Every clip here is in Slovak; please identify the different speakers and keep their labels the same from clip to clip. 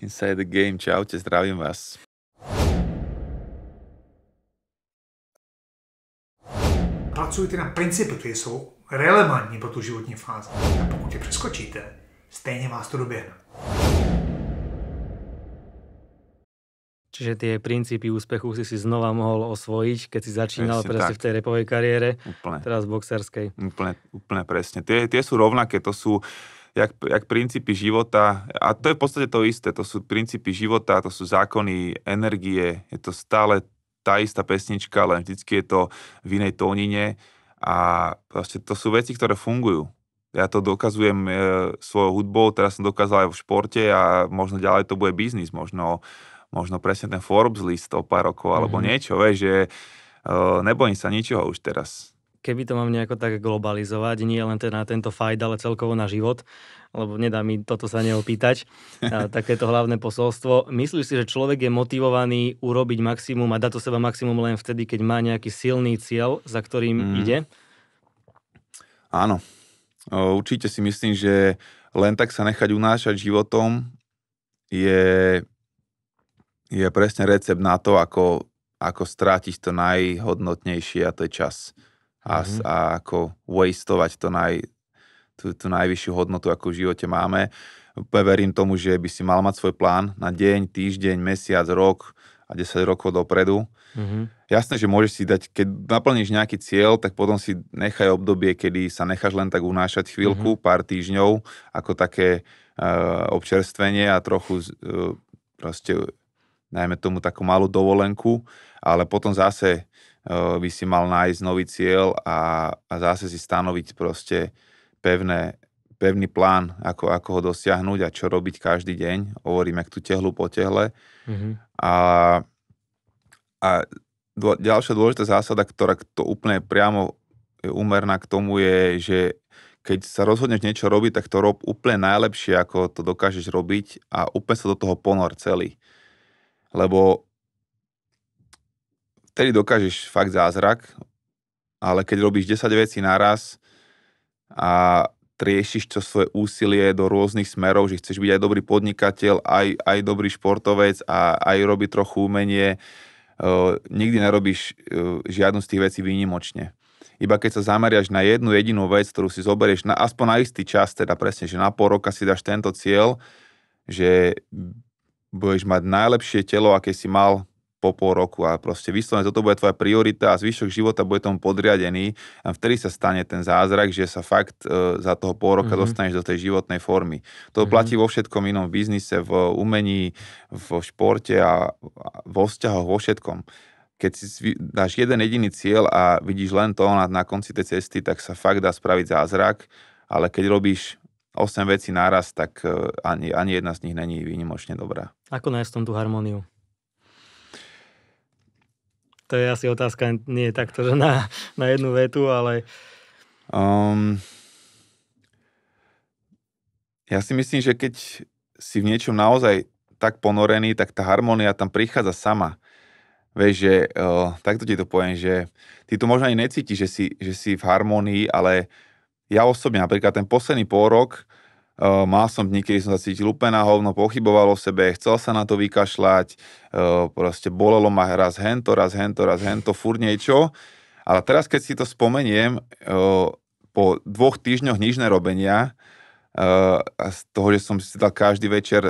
Speaker 1: Inside the game, čaute, zdravím vás.
Speaker 2: Pracujte na principy, které jsou relevantní pro tu životní fázi. A pokud je přeskočíte, stejně vás to doběhne.
Speaker 3: Čiže tie princípy úspechu si si znova mohol osvojiť, keď si začínal
Speaker 1: Presne
Speaker 3: presne
Speaker 1: tak.
Speaker 3: v tej repovej kariére,
Speaker 1: Úplne.
Speaker 3: teraz v boxerskej.
Speaker 1: Úplne, úplne presne. Tie, tie sú rovnaké, to sú jak, jak princípy života, a to je v podstate to isté, to sú princípy života, to sú zákony energie, je to stále tá istá pesnička, len vždycky je to v inej tónine a proste to sú veci, ktoré fungujú. Ja to dokazujem e, svojou hudbou, teraz som dokázal aj v športe a možno ďalej to bude biznis, možno, možno presne ten Forbes list o pár rokov alebo
Speaker 3: Mhm.
Speaker 1: niečo, vieš, že e, nebojím sa ničoho už teraz.
Speaker 3: Keby to mám nejako tak globalizovať, nie len na tento fight, ale celkovo na život, lebo nedá mi toto sa neopýtať, takéto hlavné posolstvo. Myslíš si, že človek je motivovaný urobiť maximum a dať to seba maximum len vtedy, keď má nejaký silný cieľ, za ktorým
Speaker 1: Mm.
Speaker 3: ide?
Speaker 1: Áno. Určite si myslím, že len tak sa nechať unášať životom je, je presne recept na to, ako, ako strátiť to najhodnotnejšie a to je čas. A,
Speaker 3: Mhm.
Speaker 1: a ako wastovať to naj, tú, tú najvyššiu hodnotu, ako v živote máme. Verím tomu, že by si mal mať svoj plán na deň, týždeň, mesiac, rok a 10 rokov dopredu.
Speaker 3: Mhm.
Speaker 1: Jasné, že môžeš si dať, keď naplníš nejaký cieľ, tak potom si nechaj obdobie, kedy sa necháš len tak unášať chvíľku, mm-hmm. pár týždňov, ako také uh, občerstvenie a trochu uh, proste, najmä tomu takú malú dovolenku, ale potom zase by si mal nájsť nový cieľ a, a zase si stanoviť proste pevné, pevný plán, ako, ako ho dosiahnuť a čo robiť každý deň. Hovorím, jak tú tehlu po tehle.
Speaker 3: Mhm.
Speaker 1: A, a dô, ďalšia dôležitá zásada, ktorá to úplne priamo je úmerná k tomu je, že keď sa rozhodneš niečo robiť, tak to rob úplne najlepšie, ako to dokážeš robiť a úplne sa do toho ponor celý. Lebo vtedy dokážeš fakt zázrak, ale keď robíš 10 vecí naraz a triešiš to svoje úsilie do rôznych smerov, že chceš byť aj dobrý podnikateľ, aj, aj dobrý športovec a aj robiť trochu umenie, uh, nikdy nerobíš uh, žiadnu z tých vecí výnimočne. Iba keď sa zameriaš na jednu jedinú vec, ktorú si zoberieš na, aspoň na istý čas, teda presne, že na pol roka si dáš tento cieľ, že budeš mať najlepšie telo, aké si mal po pol roku a proste vyslovene toto bude tvoja priorita a zvyšok života bude tomu podriadený a vtedy sa stane ten zázrak, že sa fakt e, za toho pol roka
Speaker 3: Mhm.
Speaker 1: mm-hmm. dostaneš do tej životnej formy. To mm-hmm. platí vo všetkom inom, v biznise, v umení, v športe a a vo vzťahoch, vo všetkom. Keď si dáš jeden jediný cieľ a vidíš len to na, na konci tej cesty, tak sa fakt dá spraviť zázrak, ale keď robíš 8 vecí naraz, tak e, ani, ani jedna z nich není výnimočne dobrá.
Speaker 3: Ako nájsť tom tú harmóniu? To je asi otázka nie takto, že na, na jednu vetu, ale
Speaker 1: Um, ja si myslím, že keď si v niečom naozaj tak ponorený, tak tá harmónia tam prichádza sama. Vieš, že uh, takto ti to poviem, že ty to možno ani necítiš, že si, že si v harmónii, ale ja osobne napríklad ten posledný pol rok uh, mal som dní, kedy som sa cítil úplne na hovno, pochyboval o sebe, chcel sa na to vykašľať, uh, proste bolelo ma raz hento, raz hento, raz hento, furt niečo. Ale teraz, keď si to spomeniem, uh, po dvoch týždňoch nič nerobenia z toho, že som si dal každý večer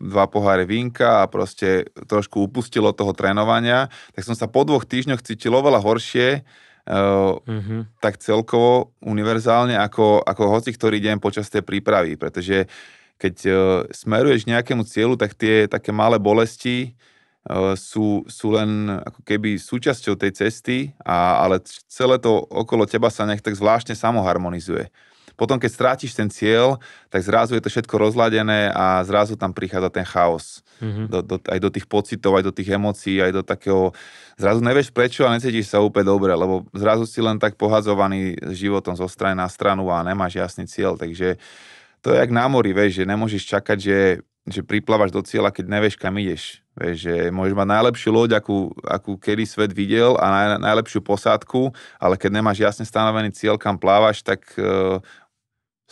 Speaker 1: dva poháre vínka a proste trošku upustilo toho trénovania, tak som sa po dvoch týždňoch cítil oveľa horšie,
Speaker 3: mhm.
Speaker 1: tak celkovo univerzálne ako, ako hoci ktorý deň počas tej prípravy, pretože keď uh, smeruješ k nejakému cieľu, tak tie také malé bolesti uh, sú, sú len ako keby súčasťou tej cesty, a, ale celé to okolo teba sa nech tak zvláštne samoharmonizuje. Potom, keď strátiš ten cieľ, tak zrazu je to všetko rozladené a zrazu tam prichádza ten chaos.
Speaker 3: Mhm.
Speaker 1: Do, do, aj do tých pocitov, aj do tých emócií, aj do takého... Zrazu nevieš prečo a necítiš sa úplne dobre, lebo zrazu si len tak pohadzovaný životom zo strany na stranu a nemáš jasný cieľ. Takže to je jak na mori, vieš, že nemôžeš čakať, že, že priplávaš do cieľa, keď nevieš, kam ideš. Vieš, že môžeš mať najlepšiu loď, akú, akú kedy svet videl a naj, najlepšiu posádku, ale keď nemáš jasne stanovený cieľ, kam plávaš, tak uh,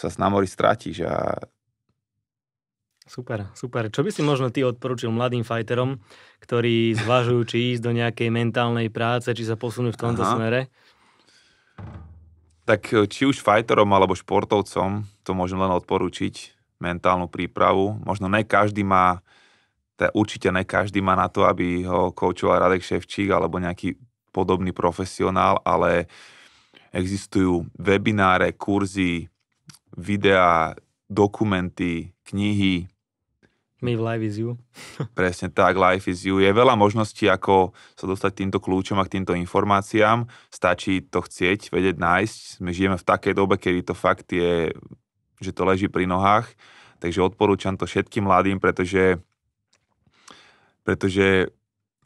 Speaker 1: sa na mori stratíš a
Speaker 3: Super, super. Čo by si možno ty odporučil mladým fajterom, ktorí zvažujú, či ísť do nejakej mentálnej práce, či sa posunú v tomto Aha. smere?
Speaker 1: Tak e, či už fajterom alebo športovcom, to môžem len odporúčiť, mentálnu prípravu. Možno ne každý má, teda určite ne každý má na to, aby ho koučoval Radek Ševčík alebo nejaký podobný profesionál, ale existujú webináre, kurzy, videá, dokumenty, knihy.
Speaker 3: My v Life is You.
Speaker 1: Presne tak, Life is You. Je veľa možností, ako sa dostať týmto kľúčom a k týmto informáciám. Stačí to chcieť, vedieť, nájsť. My žijeme v takej dobe, kedy to fakt je, že to leží pri nohách. Takže odporúčam to všetkým mladým, pretože, pretože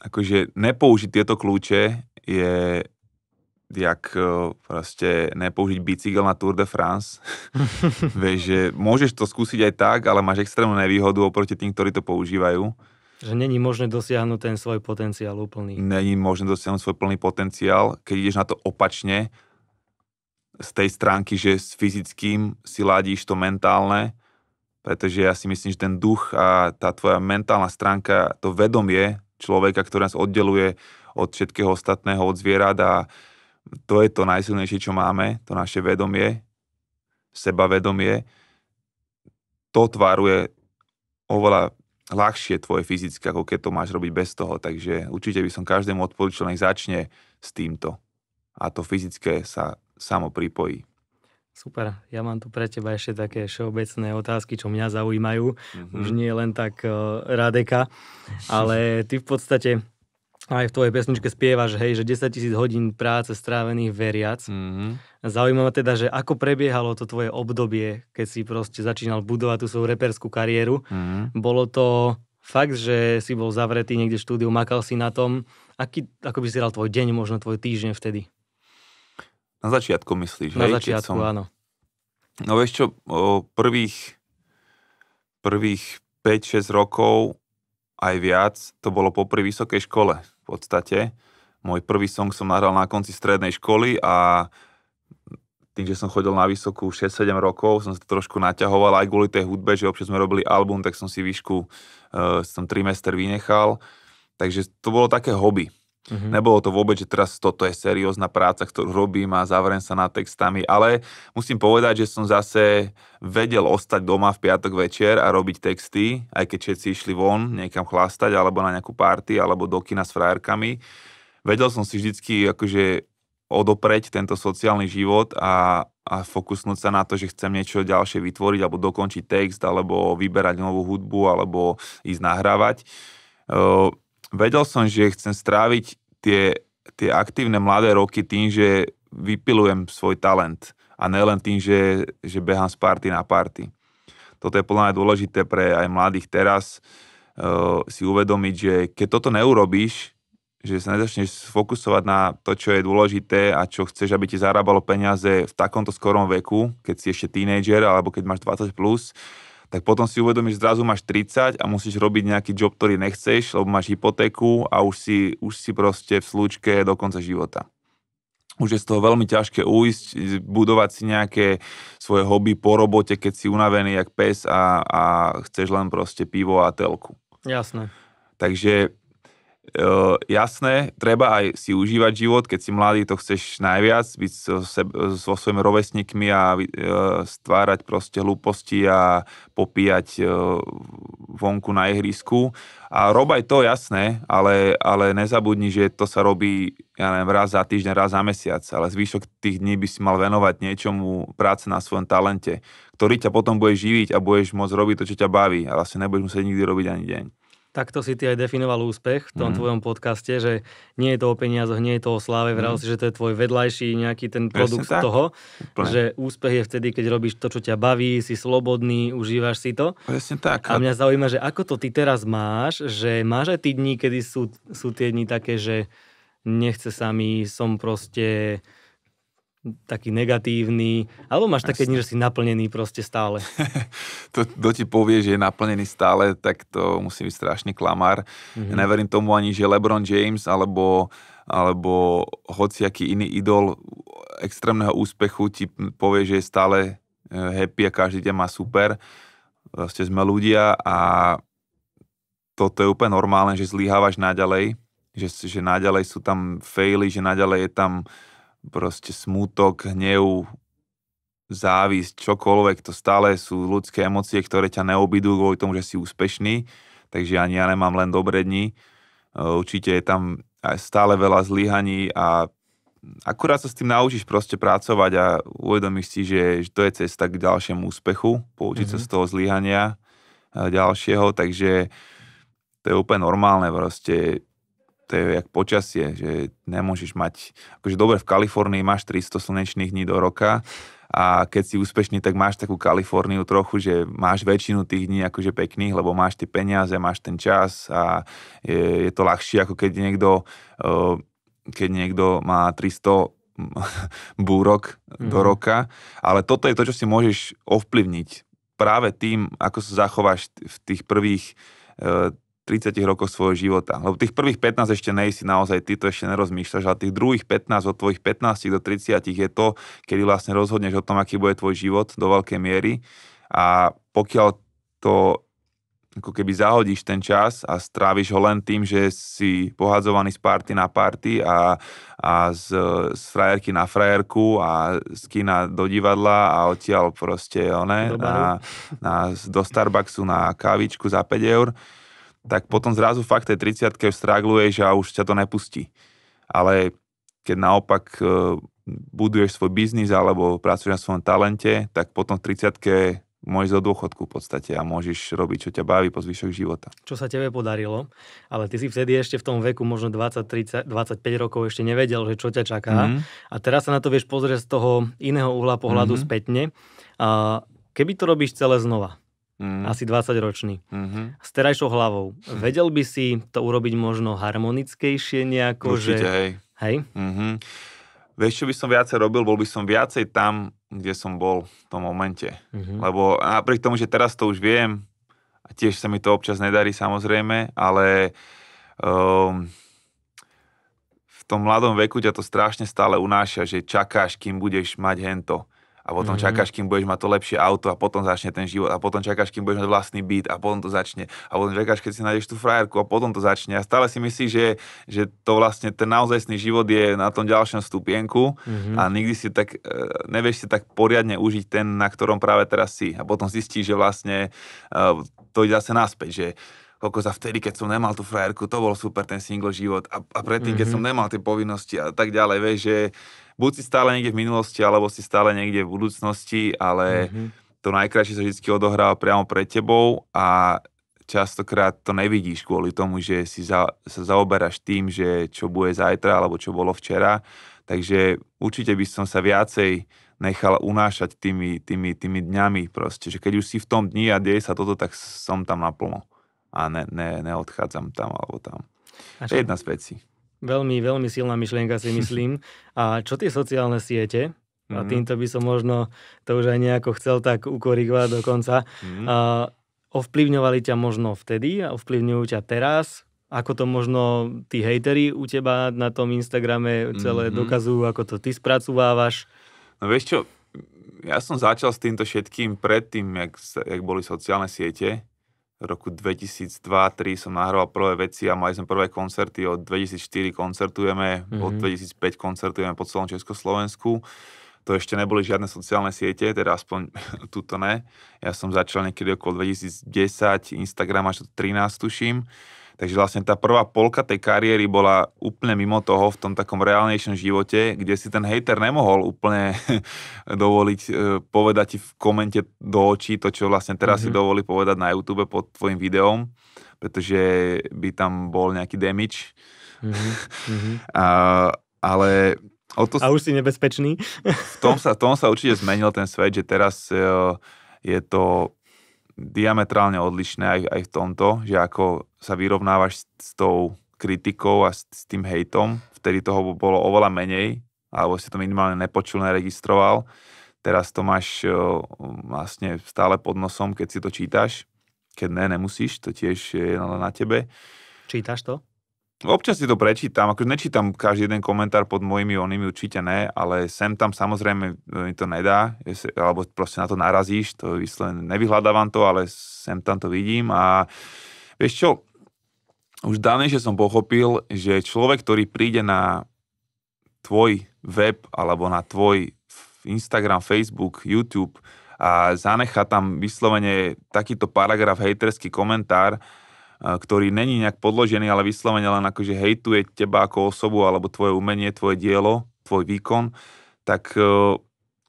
Speaker 1: akože nepoužiť tieto kľúče je jak e, proste nepoužiť bicykel na Tour de France. Vieš, že môžeš to skúsiť aj tak, ale máš extrémnu nevýhodu oproti tým, ktorí to používajú.
Speaker 3: Že není možné dosiahnuť ten svoj potenciál úplný.
Speaker 1: Není možné dosiahnuť svoj plný potenciál, keď ideš na to opačne, z tej stránky, že s fyzickým si ladíš to mentálne, pretože ja si myslím, že ten duch a tá tvoja mentálna stránka, to vedomie človeka, ktoré nás oddeluje od všetkého ostatného, od zvierat a to je to najsilnejšie, čo máme, to naše vedomie, sebavedomie. To tváruje oveľa ľahšie tvoje fyzické, ako keď to máš robiť bez toho. Takže určite by som každému odporúčil, nech začne s týmto. A to fyzické sa samo pripojí.
Speaker 3: Super, ja mám tu pre teba ešte také všeobecné otázky, čo mňa zaujímajú. Mm-hmm. Už nie len tak uh, Radeka, ale ty v podstate aj v tvojej pesničke spievaš, hej, že 10 tisíc hodín práce strávených veriac. Mm-hmm. Zaujímavé teda, že ako prebiehalo to tvoje obdobie, keď si proste začínal budovať tú svoju reperskú kariéru. Mm-hmm. Bolo to fakt, že si bol zavretý niekde v štúdiu, makal si na tom. Aký, ako by si dal tvoj deň, možno tvoj týždeň vtedy?
Speaker 1: Na začiatku myslíš,
Speaker 3: Na hej? začiatku, som... áno.
Speaker 1: No vieš čo, o prvých, prvých 5-6 rokov aj viac, to bolo po prvej vysokej škole podstate. Môj prvý song som nahral na konci strednej školy a tým, že som chodil na vysokú 6-7 rokov, som sa to trošku naťahoval aj kvôli tej hudbe, že občas sme robili album, tak som si výšku, uh, som trimester vynechal. Takže to bolo také hobby. Mm-hmm. Nebolo to vôbec, že teraz toto je seriózna práca, ktorú robím a zavriem sa nad textami, ale musím povedať, že som zase vedel ostať doma v piatok večer a robiť texty, aj keď všetci išli von niekam chlastať, alebo na nejakú party, alebo do kina s frajerkami. Vedel som si vždycky akože odopreť tento sociálny život a, a fokusnúť sa na to, že chcem niečo ďalšie vytvoriť, alebo dokončiť text, alebo vyberať novú hudbu, alebo ísť nahrávať. Uh, vedel som, že chcem stráviť tie, tie aktívne mladé roky tým, že vypilujem svoj talent a nelen tým, že, že behám z party na party. Toto je podľa mňa dôležité pre aj mladých teraz uh, si uvedomiť, že keď toto neurobíš, že sa nezačneš fokusovať na to, čo je dôležité a čo chceš, aby ti zarábalo peniaze v takomto skorom veku, keď si ešte tínejdžer alebo keď máš 20+, plus, tak potom si uvedomíš, zrazu máš 30 a musíš robiť nejaký job, ktorý nechceš, lebo máš hypotéku a už si, už si proste v slúčke do konca života. Už je z toho veľmi ťažké ujsť, budovať si nejaké svoje hobby po robote, keď si unavený jak pes a, a chceš len proste pivo a telku.
Speaker 3: Jasné.
Speaker 1: Takže Uh, jasné, treba aj si užívať život, keď si mladý, to chceš najviac, byť so, seb, so svojimi rovesníkmi a uh, stvárať proste hlúposti a popíjať uh, vonku na ihrisku. A rob aj to, jasné, ale, ale nezabudni, že to sa robí, ja neviem, raz za týždeň, raz za mesiac, ale zvyšok tých dní by si mal venovať niečomu práce na svojom talente, ktorý ťa potom bude živiť a budeš môcť robiť to, čo ťa baví a vlastne nebudeš musieť nikdy robiť ani deň.
Speaker 3: Takto si ty aj definoval úspech v tom mm. tvojom podcaste, že nie je to o peniazoch, nie je to o sláve, vral mm. si, že to je tvoj vedľajší nejaký ten produkt Presne toho, Úplne. že úspech je vtedy, keď robíš to, čo ťa baví, si slobodný, užívaš si to.
Speaker 1: Presne tak.
Speaker 3: A mňa zaujíma, že ako to ty teraz máš, že máš aj tí dní, kedy sú, sú tie dni také, že nechce sa mi, som proste taký negatívny, alebo máš Jasne. také dni, že si naplnený proste stále?
Speaker 1: to, kto ti povie, že je naplnený stále, tak to musí byť strašný klamár. Mm-hmm. Ja neverím tomu ani, že LeBron James alebo, alebo hociaký iný idol extrémneho úspechu ti povie, že je stále eh, happy a každý deň má super. Proste sme ľudia a toto je úplne normálne, že zlyhávaš naďalej, že, že naďalej sú tam faily, že naďalej je tam proste smútok, hnev, závisť, čokoľvek, to stále sú ľudské emócie, ktoré ťa neobidú kvôli tomu, že si úspešný, takže ani ja nemám len dobré dni. Určite je tam aj stále veľa zlyhaní a akurát sa s tým naučíš proste pracovať a uvedomíš si, že, že to je cesta k ďalšiemu úspechu, poučiť mm-hmm. sa z toho zlyhania ďalšieho, takže to je úplne normálne proste to je jak počasie, že nemôžeš mať, akože dobre v Kalifornii máš 300 slnečných dní do roka a keď si úspešný, tak máš takú Kaliforniu trochu, že máš väčšinu tých dní akože pekných, lebo máš tie peniaze, máš ten čas a je, je to ľahšie, ako keď niekto, keď niekto má 300 búrok mm. do mhm. roka, ale toto je to, čo si môžeš ovplyvniť práve tým, ako sa zachováš v tých prvých 30 rokov svojho života. Lebo tých prvých 15 ešte nejsi naozaj, ty to ešte nerozmýšľaš, ale tých druhých 15 od tvojich 15 do 30 je to, kedy vlastne rozhodneš o tom, aký bude tvoj život do veľkej miery. A pokiaľ to ako keby zahodíš ten čas a stráviš ho len tým, že si pohádzovaný z party na party a, a z, z frajerky na frajerku a z kina do divadla a odtiaľ proste one, na, na, do Starbucksu na kávičku za 5 eur, tak potom zrazu fakt tej 30 stragluješ a už ťa to nepustí. Ale keď naopak e, buduješ svoj biznis alebo pracuješ na svojom talente, tak potom v 30 môžeš do dôchodku v podstate a môžeš robiť, čo ťa baví po zvyšok života.
Speaker 3: Čo sa tebe podarilo, ale ty si vtedy ešte v tom veku, možno 20, 30, 25 rokov ešte nevedel, že čo ťa čaká. Mm. A teraz sa na to vieš pozrieť z toho iného uhla pohľadu mm. spätne. A keby to robíš celé znova, mm. asi 20 ročný, mm-hmm. s terajšou hlavou. Mm. Vedel by si to urobiť možno harmonickejšie nejako?
Speaker 1: Určite,
Speaker 3: že...
Speaker 1: hej.
Speaker 3: Hej?
Speaker 1: Mm-hmm. Vieš, čo by som viacej robil? Bol by som viacej tam, kde som bol v tom momente. Mm-hmm. Lebo napriek tomu, že teraz to už viem, a tiež sa mi to občas nedarí samozrejme, ale um, v tom mladom veku ťa to strašne stále unáša, že čakáš, kým budeš mať hento a potom mm-hmm. čakáš, kým budeš mať to lepšie auto a potom začne ten život a potom čakáš, kým budeš mať vlastný byt a potom to začne a potom čakáš, keď si nájdeš tú frajerku a potom to začne a stále si myslíš, že, že to vlastne ten naozajstný život je na tom ďalšom stupienku mm-hmm. a nikdy si tak, e, nevieš si tak poriadne užiť ten, na ktorom práve teraz si a potom zistíš, že vlastne e, to ide zase naspäť, že koľko za vtedy, keď som nemal tú frajerku, to bol super ten single život a, a predtým, mm-hmm. keď som mhm. nemal tie povinnosti a tak ďalej, vieš, že buď si stále niekde v minulosti, alebo si stále niekde v budúcnosti, ale mm-hmm. to najkrajšie sa vždy odohráva priamo pred tebou a častokrát to nevidíš kvôli tomu, že si za, sa zaoberáš tým, že čo bude zajtra alebo čo bolo včera. Takže určite by som sa viacej nechal unášať tými, tými, tými dňami proste, že keď už si v tom dni a deje sa toto, tak som tam naplno a ne, ne, neodchádzam tam alebo tam. A čo, jedna z vecí.
Speaker 3: Veľmi, veľmi silná myšlienka si myslím. A čo tie sociálne siete? A mhm. týmto by som možno to už aj nejako chcel tak ukorigovať dokonca. Mm-hmm. A ovplyvňovali ťa možno vtedy a ovplyvňujú ťa teraz? Ako to možno tí hejteri u teba na tom Instagrame celé mm-hmm. dokazujú, ako to ty spracovávaš?
Speaker 1: No vieš čo, ja som začal s týmto všetkým predtým, jak, jak boli sociálne siete roku 2002-2003 som nahrával prvé veci a mali sme prvé koncerty. Od 2004 koncertujeme, mm-hmm. od 2005 koncertujeme po celom Československu. To ešte neboli žiadne sociálne siete, teda aspoň tuto ne. Ja som začal niekedy okolo 2010, Instagram až 13 tuším. Takže vlastne tá prvá polka tej kariéry bola úplne mimo toho v tom takom reálnejšom živote, kde si ten hater nemohol úplne dovoliť e, povedať ti v komente do očí to, čo vlastne teraz mm-hmm. si mhm. dovolí povedať na YouTube pod tvojim videom, pretože by tam bol nejaký damage. Mm-hmm. A, ale
Speaker 3: o to... A už si nebezpečný.
Speaker 1: v, tom sa, v tom sa určite zmenil ten svet, že teraz e, je to diametrálne odlišné aj, aj v tomto, že ako sa vyrovnávaš s, s tou kritikou a s, s tým hejtom. Vtedy toho bolo oveľa menej, alebo si to minimálne nepočul, neregistroval. Teraz to máš o, vlastne stále pod nosom, keď si to čítaš. Keď ne, nemusíš, to tiež je na tebe.
Speaker 3: Čítaš to?
Speaker 1: Občas si to prečítam, akože nečítam každý jeden komentár pod mojimi onými, určite ne, ale sem tam samozrejme mi to nedá, alebo proste na to narazíš, to vyslovene nevyhľadávam to, ale sem tam to vidím a vieš čo, už dávnejšie som pochopil, že človek, ktorý príde na tvoj web alebo na tvoj Instagram, Facebook, YouTube a zanecha tam vyslovene takýto paragraf, hejterský komentár, ktorý není nejak podložený, ale vyslovene len akože hejtuje teba ako osobu alebo tvoje umenie, tvoje dielo, tvoj výkon, tak uh,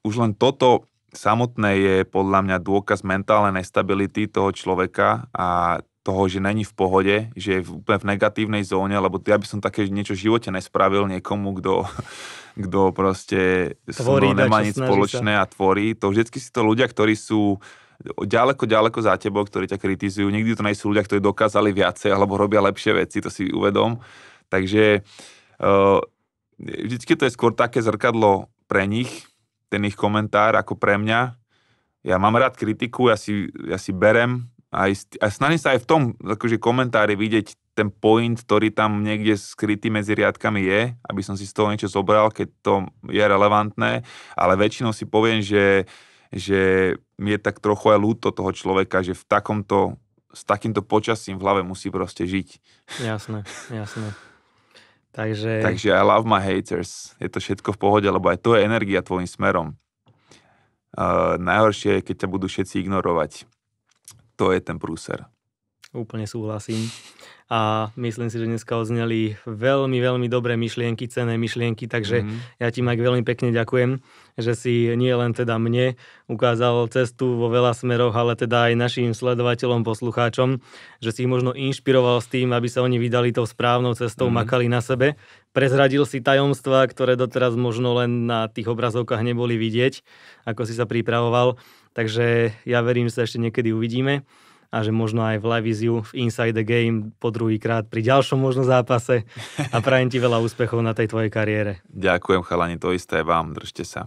Speaker 1: už len toto samotné je podľa mňa dôkaz mentálnej nestability toho človeka a toho, že není v pohode, že je úplne v negatívnej zóne, lebo ja by som také niečo v živote nespravil niekomu, kto, kto proste tvorí, nemá nič spoločné sa. a tvorí. To vždycky si to ľudia, ktorí sú ďaleko, ďaleko za tebou, ktorí ťa kritizujú. Nikdy to nie sú ľudia, ktorí dokázali viacej alebo robia lepšie veci, to si uvedom. Takže uh, vždycky to je skôr také zrkadlo pre nich, ten ich komentár, ako pre mňa. Ja mám rád kritiku, ja si, ja si berem a, snažím sa aj v tom akože komentári vidieť ten point, ktorý tam niekde skrytý medzi riadkami je, aby som si z toho niečo zobral, keď to je relevantné, ale väčšinou si poviem, že že mi je tak trochu aj ľúto toho človeka, že v takomto, s takýmto počasím v hlave musí proste žiť.
Speaker 3: Jasné, jasné. Takže...
Speaker 1: Takže I love my haters. Je to všetko v pohode, lebo aj to je energia tvojim smerom. Uh, najhoršie je, keď ťa budú všetci ignorovať. To je ten prúser.
Speaker 3: Úplne súhlasím a myslím si, že dneska odzneli veľmi, veľmi dobré myšlienky, cené myšlienky, takže mm-hmm. ja ti Mike veľmi pekne ďakujem, že si nie len teda mne ukázal cestu vo veľa smeroch, ale teda aj našim sledovateľom, poslucháčom, že si ich možno inšpiroval s tým, aby sa oni vydali tou správnou cestou, mm-hmm. makali na sebe, prezradil si tajomstva, ktoré doteraz možno len na tých obrazovkách neboli vidieť, ako si sa pripravoval. Takže ja verím, že sa ešte niekedy uvidíme a že možno aj v Liviziu v Inside the Game po druhýkrát pri ďalšom možno zápase a prajem ti veľa úspechov na tej tvojej kariére.
Speaker 1: Ďakujem chalani, to isté vám, držte sa.